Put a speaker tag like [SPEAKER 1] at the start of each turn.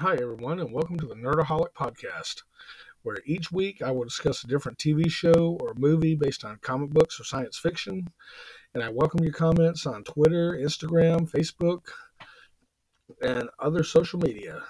[SPEAKER 1] Hi, everyone, and welcome to the Nerdaholic Podcast, where each week I will discuss a different TV show or movie based on comic books or science fiction. And I welcome your comments on Twitter, Instagram, Facebook, and other social media.